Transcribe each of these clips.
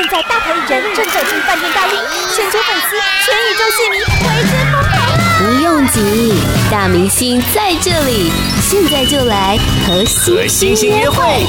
现在大牌艺人正走进饭店大厅，全球粉丝、全宇宙戏迷为之疯狂啊！不用急，大明星在这里，现在就来和星星约会。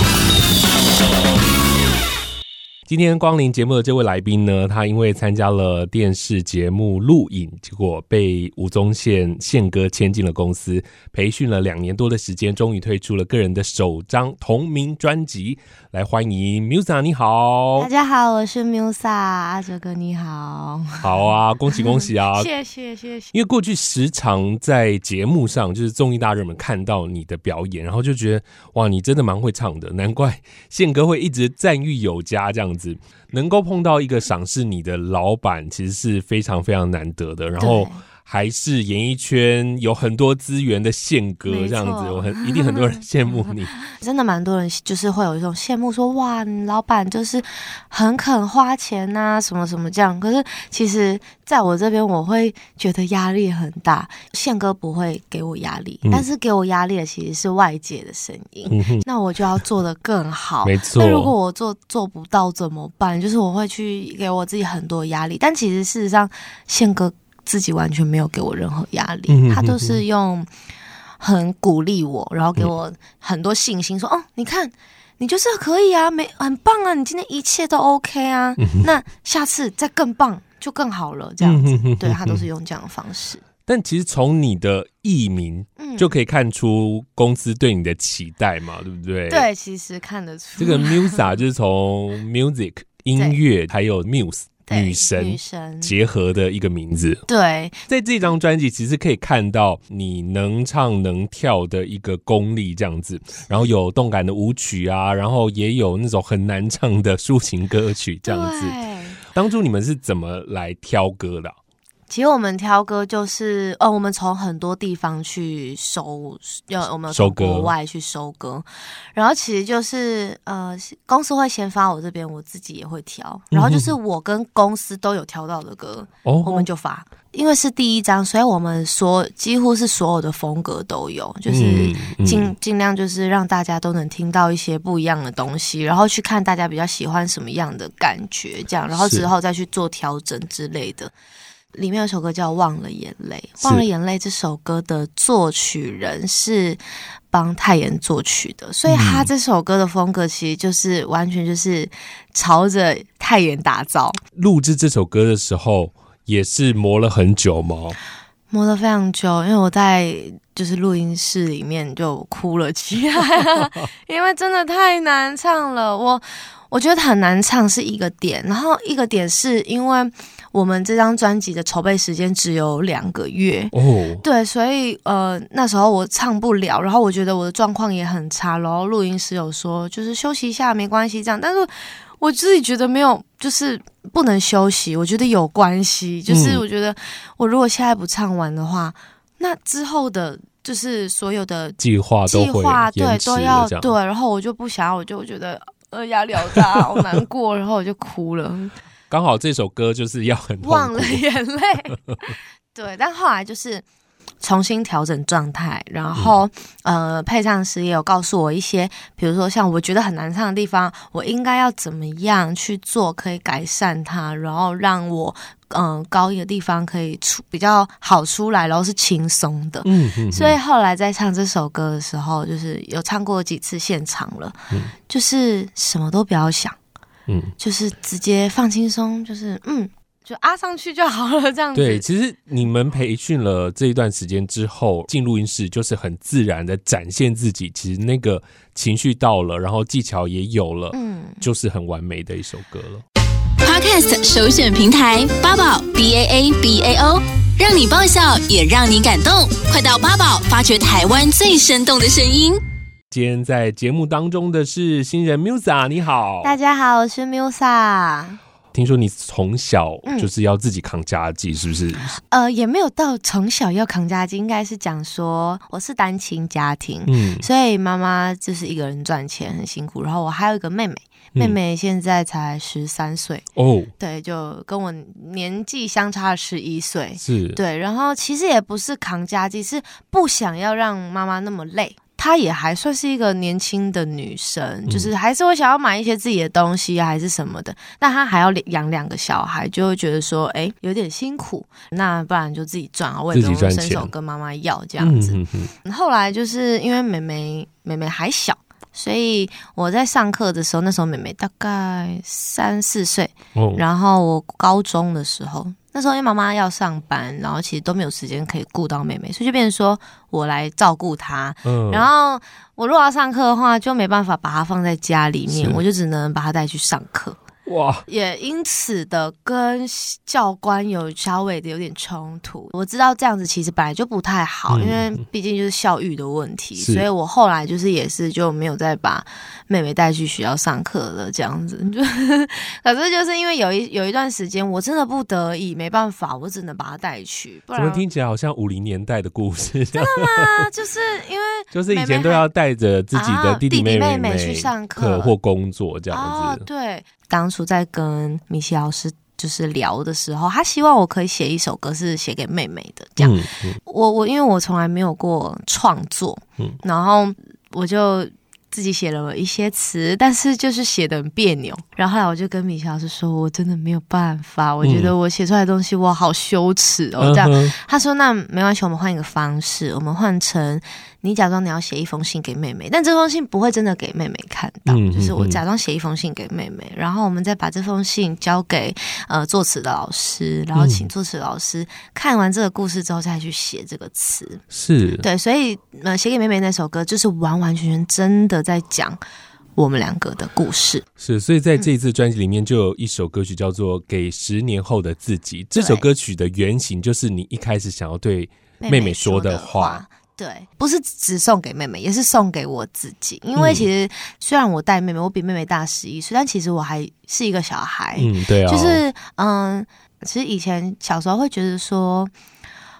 今天光临节目的这位来宾呢，他因为参加了电视节目录影，结果被吴宗宪宪哥签进了公司，培训了两年多的时间，终于推出了个人的首张同名专辑。来欢迎 Musa，你好，大家好，我是 Musa，阿哲哥你好，好啊，恭喜恭喜啊，谢谢谢谢。因为过去时常在节目上，就是综艺大热门看到你的表演，然后就觉得哇，你真的蛮会唱的，难怪宪哥会一直赞誉有加这样子。能够碰到一个赏识你的老板，其实是非常非常难得的。然后。还是演艺圈有很多资源的宪哥这样子，我很一定很多人羡慕你，真的蛮多人就是会有一种羡慕，说哇，你老板就是很肯花钱呐，什么什么这样。可是其实在我这边，我会觉得压力很大。宪哥不会给我压力，但是给我压力的其实是外界的声音。那我就要做的更好。没错。那如果我做做不到怎么办？就是我会去给我自己很多压力。但其实事实上，宪哥。自己完全没有给我任何压力，他都是用很鼓励我，然后给我很多信心，说：“哦，你看，你就是可以啊，没很棒啊，你今天一切都 OK 啊，那下次再更棒就更好了。”这样子，对，他都是用这样的方式。但其实从你的艺名就可以看出公司对你的期待嘛，对不对？对，其实看得出。这个 Musa 就是从 music 音乐还有 muse。女神女神结合的一个名字。对，在这张专辑其实可以看到你能唱能跳的一个功力这样子，然后有动感的舞曲啊，然后也有那种很难唱的抒情歌曲这样子。当初你们是怎么来挑歌的啊？其实我们挑歌就是，哦，我们从很多地方去收，要我们从国外去收歌，然后其实就是，呃，公司会先发我这边，我自己也会挑，然后就是我跟公司都有挑到的歌，嗯、我们就发，因为是第一张，所以我们说几乎是所有的风格都有，就是尽尽量就是让大家都能听到一些不一样的东西，然后去看大家比较喜欢什么样的感觉，这样，然后之后再去做调整之类的。里面有首歌叫《忘了眼泪》，《忘了眼泪》这首歌的作曲人是帮泰妍作曲的，所以他这首歌的风格其实就是完全就是朝着泰妍打造。录制这首歌的时候也是磨了很久吗？磨了非常久，因为我在就是录音室里面就哭了起来，因为真的太难唱了。我我觉得很难唱是一个点，然后一个点是因为。我们这张专辑的筹备时间只有两个月哦，oh. 对，所以呃那时候我唱不了，然后我觉得我的状况也很差，然后录音师有说就是休息一下没关系这样，但是我自己觉得没有，就是不能休息，我觉得有关系，就是我觉得我如果现在不唱完的话，嗯、那之后的就是所有的计划计划对都要对，然后我就不想要，我就觉得呃压力好大，好难过，然后我就哭了。刚好这首歌就是要很忘了眼泪，对，但后来就是重新调整状态，然后、嗯、呃，配唱师也有告诉我一些，比如说像我觉得很难唱的地方，我应该要怎么样去做可以改善它，然后让我嗯、呃、高音的地方可以出比较好出来，然后是轻松的。嗯嗯，嗯。所以后来在唱这首歌的时候，就是有唱过几次现场了，嗯、就是什么都不要想。嗯，就是直接放轻松，就是嗯，就啊上去就好了，这样子。对，其实你们培训了这一段时间之后，进录音室就是很自然的展现自己。其实那个情绪到了，然后技巧也有了，嗯，就是很完美的一首歌了。Podcast 首选平台八宝 B A A B A O，让你爆笑也让你感动，快到八宝发掘台湾最生动的声音。今天在节目当中的是新人 Musa，你好，大家好，我是 Musa。听说你从小就是要自己扛家计，是不是？呃，也没有到从小要扛家计，应该是讲说我是单亲家庭，嗯，所以妈妈就是一个人赚钱很辛苦，然后我还有一个妹妹，妹妹现在才十三岁。哦，对，就跟我年纪相差十一岁，是。对，然后其实也不是扛家计，是不想要让妈妈那么累。她也还算是一个年轻的女生，嗯、就是还是会想要买一些自己的东西啊，还是什么的。但她还要养两个小孩，就会觉得说，哎、欸，有点辛苦。那不然就自己赚啊，我也不用伸手跟妈妈要这样子。嗯、哼哼后来就是因为妹妹妹妹还小。所以我在上课的时候，那时候妹妹大概三四岁，哦、然后我高中的时候，那时候因为妈妈要上班，然后其实都没有时间可以顾到妹妹，所以就变成说我来照顾她。嗯、然后我如果要上课的话，就没办法把她放在家里面，我就只能把她带去上课。哇！也因此的跟教官有稍微的有点冲突。我知道这样子其实本来就不太好，嗯、因为毕竟就是校育的问题，所以我后来就是也是就没有再把妹妹带去学校上课了。这样子，就 可是就是因为有一有一段时间我真的不得已没办法，我只能把她带去。不然怎么听起来好像五零年代的故事？真的吗？就是因为 就是以前都要带着自己的弟弟妹妹、去上课或工作这样子。哦、对。当初在跟米西老师就是聊的时候，他希望我可以写一首歌，是写给妹妹的。这样，嗯嗯、我我因为我从来没有过创作，嗯、然后我就自己写了一些词，但是就是写的很别扭。然后后来我就跟米西老师说，我真的没有办法，我觉得我写出来的东西我好羞耻哦。这样，他说那没关系，我们换一个方式，我们换成。你假装你要写一封信给妹妹，但这封信不会真的给妹妹看到，嗯、就是我假装写一封信给妹妹，嗯、然后我们再把这封信交给呃作词的老师，然后请作词老师看完这个故事之后再去写这个词。是对，所以呃写给妹妹那首歌就是完完全全真的在讲我们两个的故事。是，所以在这一次专辑里面就有一首歌曲叫做《给十年后的自己》，这首歌曲的原型就是你一开始想要对妹妹说的话。对，不是只送给妹妹，也是送给我自己。因为其实虽然我带妹妹，我比妹妹大十一岁，但其实我还是一个小孩。嗯，对啊，就是嗯，其实以前小时候会觉得说，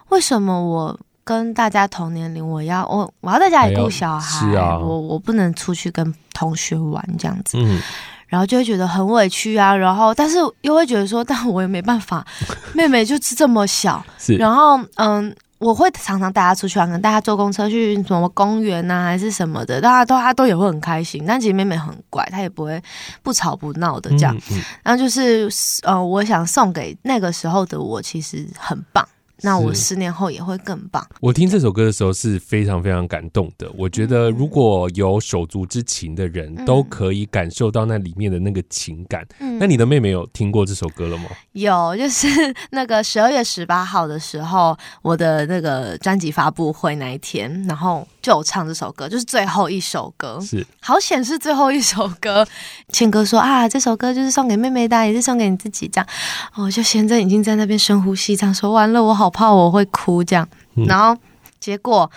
为什么我跟大家同年龄，我要我我要在家里顾小孩，是啊，我我不能出去跟同学玩这样子。嗯，然后就会觉得很委屈啊。然后，但是又会觉得说，但我也没办法，妹妹就是这么小。是，然后嗯。我会常常带他出去玩，可能带他坐公车去什么公园呐、啊，还是什么的，大家都他都也会很开心。但其实妹妹很乖，她也不会不吵不闹的这样。然后就是呃，我想送给那个时候的我，其实很棒。那我十年后也会更棒。我听这首歌的时候是非常非常感动的。我觉得如果有手足之情的人，都可以感受到那里面的那个情感。嗯，那你的妹妹有听过这首歌了吗？有，就是那个十二月十八号的时候，我的那个专辑发布会那一天，然后就有唱这首歌，就是最后一首歌。是，好险是最后一首歌。谦哥说啊，这首歌就是送给妹妹的，也是送给你自己这样。我就现在已经在那边深呼吸，这样说完了，我好。怕我会哭这样，然后结果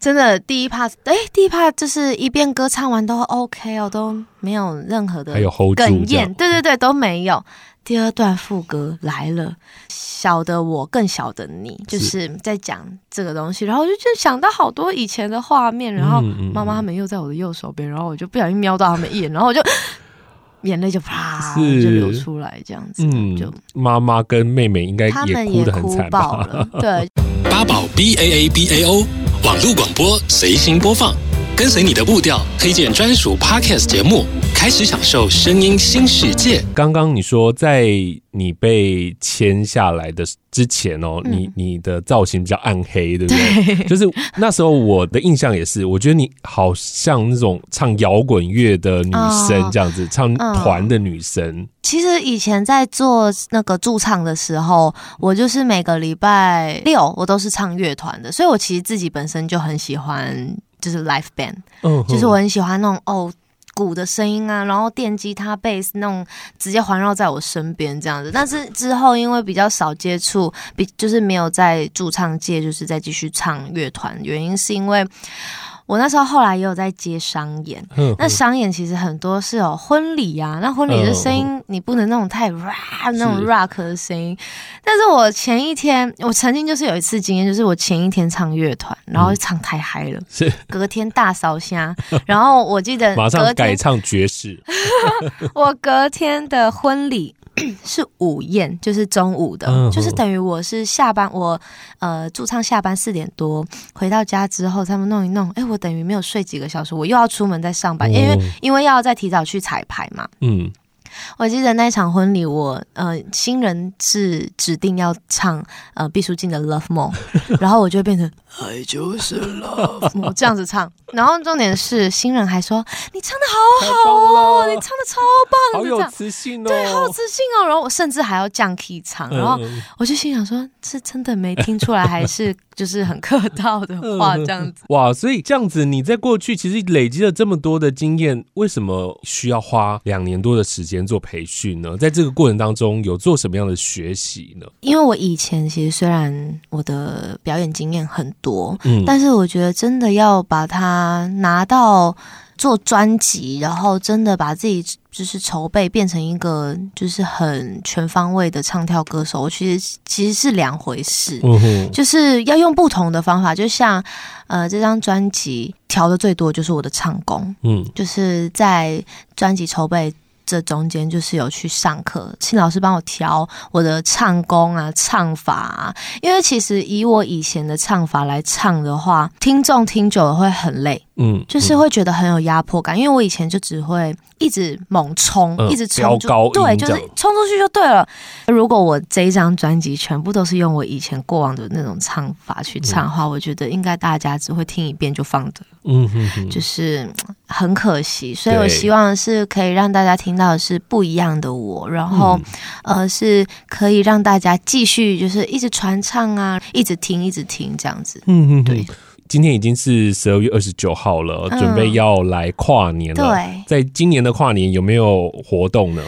真的第一 part，哎，第一 part 就是一遍歌唱完都 OK 哦，都没有任何的哽咽，对对对，都没有。第二段副歌来了，小的我更小的你，就是在讲这个东西，然后就就想到好多以前的画面，然后妈妈他们又在我的右手边，然后我就不小心瞄到他们一眼，然后我就。眼泪就啪是就流出来，这样子，嗯，就妈妈跟妹妹应该也哭得很惨吧？对，八宝 B A A B A O 网络广播随心播放，跟随你的步调，推荐专属 Podcast 节目，开始享受声音新世界。刚刚你说在你被签下来的之前哦，嗯、你你的造型比较暗黑，对不对？对，就是那时候我的印象也是，我觉得你好像那种唱摇滚乐的女生这样子，哦、唱团的女生、嗯。其实以前在做那个驻唱的时候，我就是每个礼拜六我都是唱乐团的，所以我其实自己本身就很喜欢，就是 live band，嗯，就是我很喜欢那种哦。鼓的声音啊，然后电吉他、贝斯那种直接环绕在我身边这样子。但是之后因为比较少接触，比就是没有在驻唱界，就是再继续唱乐团。原因是因为。我那时候后来也有在接商演，呵呵那商演其实很多是有婚礼啊，那婚礼的声音你不能那种太 rock 那种 rock 的声音。但是我前一天，我曾经就是有一次经验，就是我前一天唱乐团，然后唱太嗨了，是隔天大烧香，然后我记得 马上改唱爵士。我隔天的婚礼。是午宴，就是中午的，嗯、就是等于我是下班，我呃驻唱下班四点多回到家之后，他们弄一弄，哎，我等于没有睡几个小时，我又要出门再上班，因为、哦、因为要再提早去彩排嘛，嗯。我记得那场婚礼，我呃新人是指定要唱呃毕书尽的《Love More》，然后我就会变成爱就是 Love More 这样子唱。然后重点是新人还说你唱的好好哦，你唱有磁性哦，对，好有磁性哦。然后我甚至还要降 key 唱，然后我就心想说，是真的没听出来，还是 就是很客套的话这样子？哇，所以这样子你在过去其实累积了这么多的经验，为什么需要花两年多的时间做培训呢？在这个过程当中有做什么样的学习呢？因为我以前其实虽然我的表演经验很多，嗯，但是我觉得真的要把它拿到做专辑，然后真的把自己就是筹备变成一个就是很全方位的唱跳歌手，我其实其实是两回事，嗯，就是要用不同的方法，就像呃这张专辑调的最多就是我的唱功，嗯，就是在专辑筹备。这中间就是有去上课，请老师帮我调我的唱功啊、唱法啊。因为其实以我以前的唱法来唱的话，听众听久了会很累，嗯，就是会觉得很有压迫感。因为我以前就只会一直猛冲，嗯、一直冲，高对，就是冲出去就对了。如果我这一张专辑全部都是用我以前过往的那种唱法去唱的话，嗯、我觉得应该大家只会听一遍就放的，嗯哼哼，就是。很可惜，所以我希望是可以让大家听到的是不一样的我，然后、嗯、呃是可以让大家继续就是一直传唱啊，一直听一直听这样子。嗯嗯，对。今天已经是十二月二十九号了，准备要来跨年了。对，在今年的跨年有没有活动呢？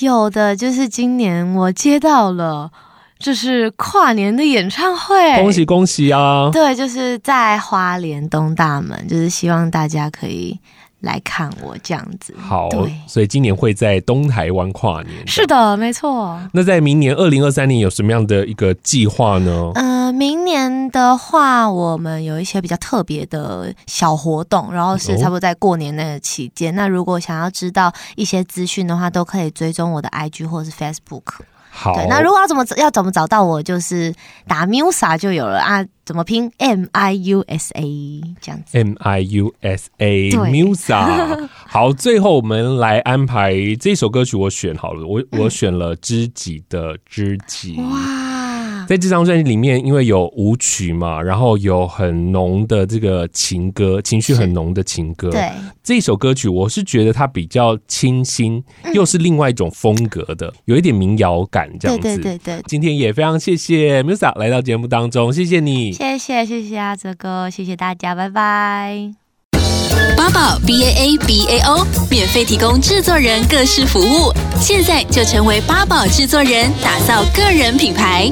有的，就是今年我接到了。就是跨年的演唱会，恭喜恭喜啊！对，就是在花莲东大门，就是希望大家可以来看我这样子。好，对，所以今年会在东台湾跨年。是的，没错。那在明年二零二三年有什么样的一个计划呢？嗯、呃，明年的话，我们有一些比较特别的小活动，然后是差不多在过年那个期间。哦、那如果想要知道一些资讯的话，都可以追踪我的 IG 或是 Facebook。好，对，那如果要怎么要怎么找到我，就是打 Musa 就有了啊？怎么拼？M I U S A 这样子。M I U S A Musa。好，最后我们来安排这首歌曲，我选好了，我我选了《知己的知己》。哇。在这张专辑里面，因为有舞曲嘛，然后有很浓的这个情歌，情绪很浓的情歌。对，这首歌曲我是觉得它比较清新，又是另外一种风格的，有一点民谣感这样子。对对对对。今天也非常谢谢 Musa 来到节目当中，谢谢你，谢谢谢谢阿泽哥，谢谢大家，拜拜。八宝 B A A B A O 免费提供制作人各式服务，现在就成为八宝制作人，打造个人品牌。